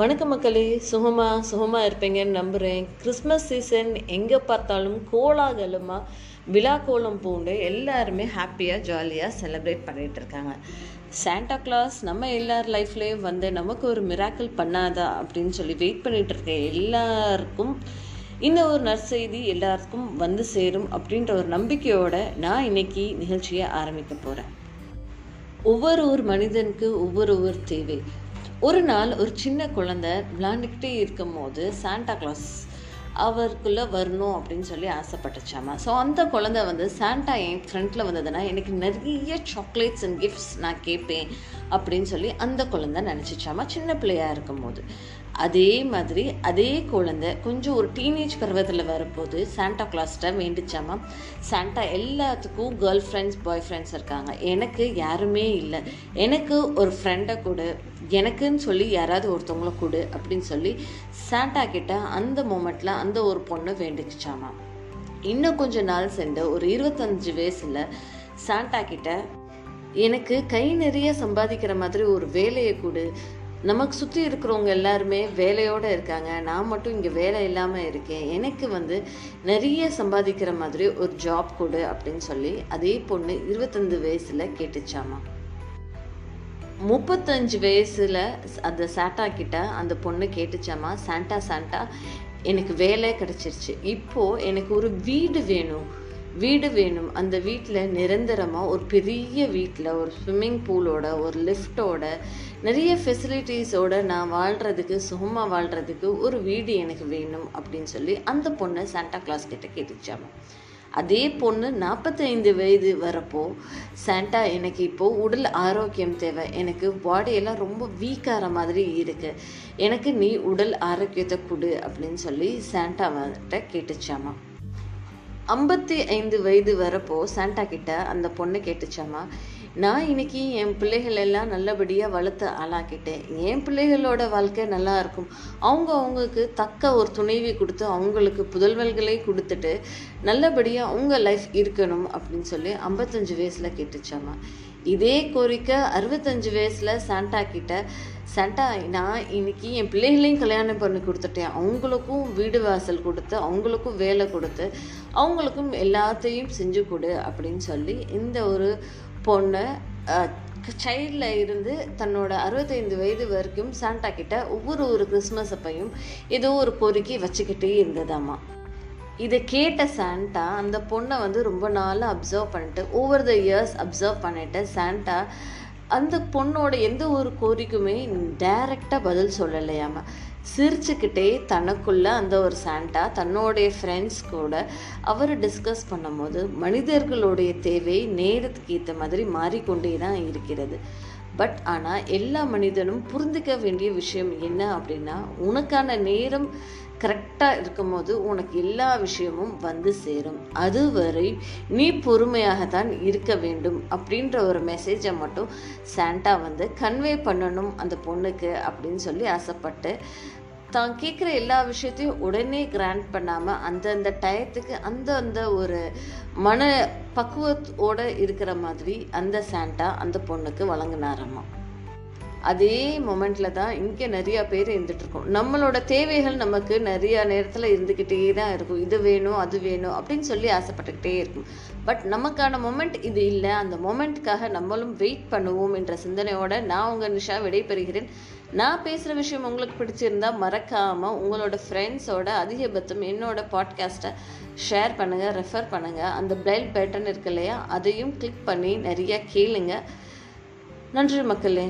வணக்க மக்களே சுகமா சுகமாக இருப்பீங்கன்னு நம்புகிறேன் கிறிஸ்மஸ் சீசன் எங்கே பார்த்தாலும் கோலாகலமாக விழா கோலம் பூண்டு எல்லாருமே ஹாப்பியாக ஜாலியாக செலிப்ரேட் பண்ணிகிட்டு இருக்காங்க. சாண்டா கிளாஸ் நம்ம எல்லார் லைஃப்லேயும் வந்து நமக்கு ஒரு மிராக்கிள் பண்ணாதா அப்படின்னு சொல்லி வெயிட் பண்ணிகிட்டு இருக்க எல்லாருக்கும் இந்த ஒரு நற்செய்தி எல்லாருக்கும் வந்து சேரும் அப்படின்ற ஒரு நம்பிக்கையோட நான் இன்னைக்கு நிகழ்ச்சியை ஆரம்பிக்க போகிறேன் ஒவ்வொரு ஒரு மனிதனுக்கு ஒவ்வொரு ஒரு தேவை. ஒரு நாள் ஒரு சின்ன குழந்தை விளாண்டுக்கிட்டே இருக்கும் போது சாண்டா கிளாஸ் அவருக்குள்ளே வரணும் அப்படின்னு சொல்லி ஆசைப்பட்டுச்சாமா. ஸோ அந்த குழந்தை வந்து சாண்டா என் ஃப்ரண்ட்டில் வந்ததுன்னா எனக்கு நிறைய சாக்லேட்ஸ் அண்ட் கிஃப்ட்ஸ் நான் கேட்பேன் அப்படின்னு சொல்லி அந்த குழந்தை நினச்சிச்சாமா சின்ன பிள்ளையாக இருக்கும்போது. அதே மாதிரி அதே குழந்தை கொஞ்சம் ஒரு டீனேஜ் பருவத்தில் வரும்போது சாண்டா கிளாஸ்ட்ட வேண்டிச்சாமா. சாண்டா எல்லாத்துக்கும் கேர்ள் ஃப்ரெண்ட்ஸ் பாய் ஃப்ரெண்ட்ஸ் இருக்காங்க. எனக்கு யாருமே இல்லை. எனக்கு ஒரு ஃப்ரெண்டை கூட எனக்குன்னு சொல்லி யாராவது ஒருத்தவங்கள கொடு அப்படின்னு சொல்லி சாண்டா கிட்ட அந்த மூமெண்ட்டில் அந்த ஒரு பொண்ணு வேண்டிச்சாமா இன்னும் கொஞ்ச நாள் சென்று ஒரு இருபத்தஞ்சு வயசில் சாண்டா கிட்ட எனக்கு கை நிறைய சம்பாதிக்கிற மாதிரி ஒரு வேலையை கொடு. நமக்கு சுற்றி இருக்கிறவங்க எல்லாருமே வேலையோடு இருக்காங்க. நான் மட்டும் இங்கே வேலை இல்லாமல் இருக்கேன். எனக்கு வந்து நிறைய சம்பாதிக்கிற மாதிரி ஒரு ஜாப் கொடு அப்படின்னு சொல்லி அதே பொண்ணு இருபத்தஞ்சு வயசில் கேட்டுச்சாமா? முப்பத்தஞ்சு வயசில் அந்த சாண்டா கிட்ட அந்த பொண்ணு கேட்டுச்சாமா சாண்டா சாண்டா எனக்கு வேலை கிடச்சிருச்சு. இப்போது எனக்கு ஒரு வீடு வேணும். வீடு வேணும். அந்த வீட்டில் நிரந்தரமாக ஒரு பெரிய வீட்டில் ஒரு ஸ்விம்மிங் பூலோட ஒரு லிஃப்டோட நிறைய ஃபெசிலிட்டிஸோட நான் வாழ்கிறதுக்கு சுகமாக வாழ்கிறதுக்கு ஒரு வீடு எனக்கு வேணும் அப்படின்னு சொல்லி அந்த பொண்ணை சாண்டா கிளாஸ் கிட்ட கேட்டுச்சாமா அதே பொண்ணு நாற்பத்தைந்து வயது வரப்போ சாண்டா எனக்கு இப்போது உடல் ஆரோக்கியம் தேவை. எனக்கு பாடியெல்லாம் ரொம்ப வீக்காகிற மாதிரி இருக்குது எனக்கு நீ உடல் ஆரோக்கியத்தை கொடு அப்படின்னு சொல்லி சாண்டா வந்துட்ட கேட்டுச்சாமா. ஐம்பத்தி ஐந்து வயது வரப்போ சாண்டா கிட்ட அந்த பொண்ணு கேட்டுச்சாமா நான் இன்றைக்கி என் பிள்ளைகள் எல்லாம் நல்லபடியாக வளர்த்து ஆளாக்கிட்டேன். என் பிள்ளைகளோட வாழ்க்கை நல்லா இருக்கும். அவங்க அவங்களுக்கு தக்க ஒரு துணைவி கொடுத்து அவங்களுக்கு புதல்வல்களை கொடுத்துட்டு நல்லபடியாக அவங்க லைஃப் இருக்கணும் அப்படின்னு சொல்லி ஐம்பத்தஞ்சு வயசில் கேட்டுச்சாமா. இதே கோரிக்கை அறுபத்தஞ்சு வயசில் சாண்டா கிட்ட. சாண்டா நான் இன்னைக்கு என் பிள்ளைகளையும் கல்யாணம் பண்ணி கொடுத்துட்டேன். அவங்களுக்கும் வீடு வாசல் கொடுத்து அவங்களுக்கும் வேலை கொடுத்து அவங்களுக்கும் எல்லாத்தையும் செஞ்சு கொடு அப்படின்னு சொல்லி இந்த ஒரு பொண்ணை சைல்டில் இருந்து தன்னோட அறுபத்தைந்து வயது வரைக்கும் சாண்டா கிட்ட ஒவ்வொரு ஒரு கிறிஸ்மஸ் அப்பையும் ஏதோ ஒரு கோரிக்கை வச்சுக்கிட்டே இருந்ததாம்மா இதை கேட்ட சாண்டா அந்த பொண்ணை வந்து ரொம்ப நாளாக அப்சர்வ் பண்ணிட்டு ஓவர் த இயர்ஸ் அப்சர்வ் பண்ணிட்டு சாண்டா அந்த பொண்ணோட எந்த ஒரு கோரிக்குமே டைரெக்டாக பதில் சொல்லலையாம. சிரிச்சுக்கிட்டே தனக்குள்ளே அந்த ஒரு சாண்டா தன்னுடைய ஃப்ரெண்ட்ஸ் கூட அவர் டிஸ்கஸ் பண்ணும்போது மனிதர்களுடைய தேவை நேரத்துக்கு ஏற்ற மாதிரி மாறிக்கொண்டே தான் இருக்கிறது. பட் ஆனால் எல்லா மனிதனும் புரிந்துக்க வேண்டிய விஷயம் என்ன அப்படின்னா உனக்கான நேரம் கரெக்டாக இருக்கும்போது உனக்கு எல்லா விஷயமும் வந்து சேரும். அதுவரை நீ பொறுமையாகத்தான் இருக்க வேண்டும் அப்படின்ற ஒரு மெசேஜை மட்டும் சாண்டா வந்து கன்வே பண்ணணும் அந்த பொண்ணுக்கு அப்படின்னு சொல்லி ஆசைப்பட்டு தான் கேட்குற எல்லா விஷயத்தையும் உடனே கிராண்ட் பண்ணாமல் அந்தந்த டயத்துக்கு அந்தந்த ஒரு மன பக்குவத்தோட இருக்கிற மாதிரி அந்த சாண்டா அந்த பொண்ணுக்கு வழங்கினாரம்மா அதே மொமெண்ட்ல தான் இங்கே நிறைய பேர் இருந்துட்டு இருக்கோம். நம்மளோட தேவைகள் நமக்கு நிறைய நேரத்தில் இருந்துக்கிட்டே தான் இருக்கும். இது வேணும் அது வேணும் அப்படின்னு சொல்லி ஆசைப்பட்டுக்கிட்டே இருக்கும். பட் நமக்கான மொமெண்ட் இது இல்லை. அந்த மொமெண்ட்டுக்காக நம்மளும் வெயிட் பண்ணுவோம் என்ற சிந்தனையோட நான் உங்கள் நிஷா விடைபெறுகிறேன். நான் பேசுகிற விஷயம் உங்களுக்கு பிடிச்சிருந்தா மறக்காமல் உங்களோட ஃப்ரெண்ட்ஸோட அதிகபட்சம் என்னோட பாட்காஸ்ட்டை ஷேர் பண்ணுங்கள் ரெஃபர் பண்ணுங்கள் அந்த பெல் பட்டன் இருக்கு இல்லையா? அதையும் கிளிக் பண்ணி நிறைய கேளுங்க. நன்றி மக்களே.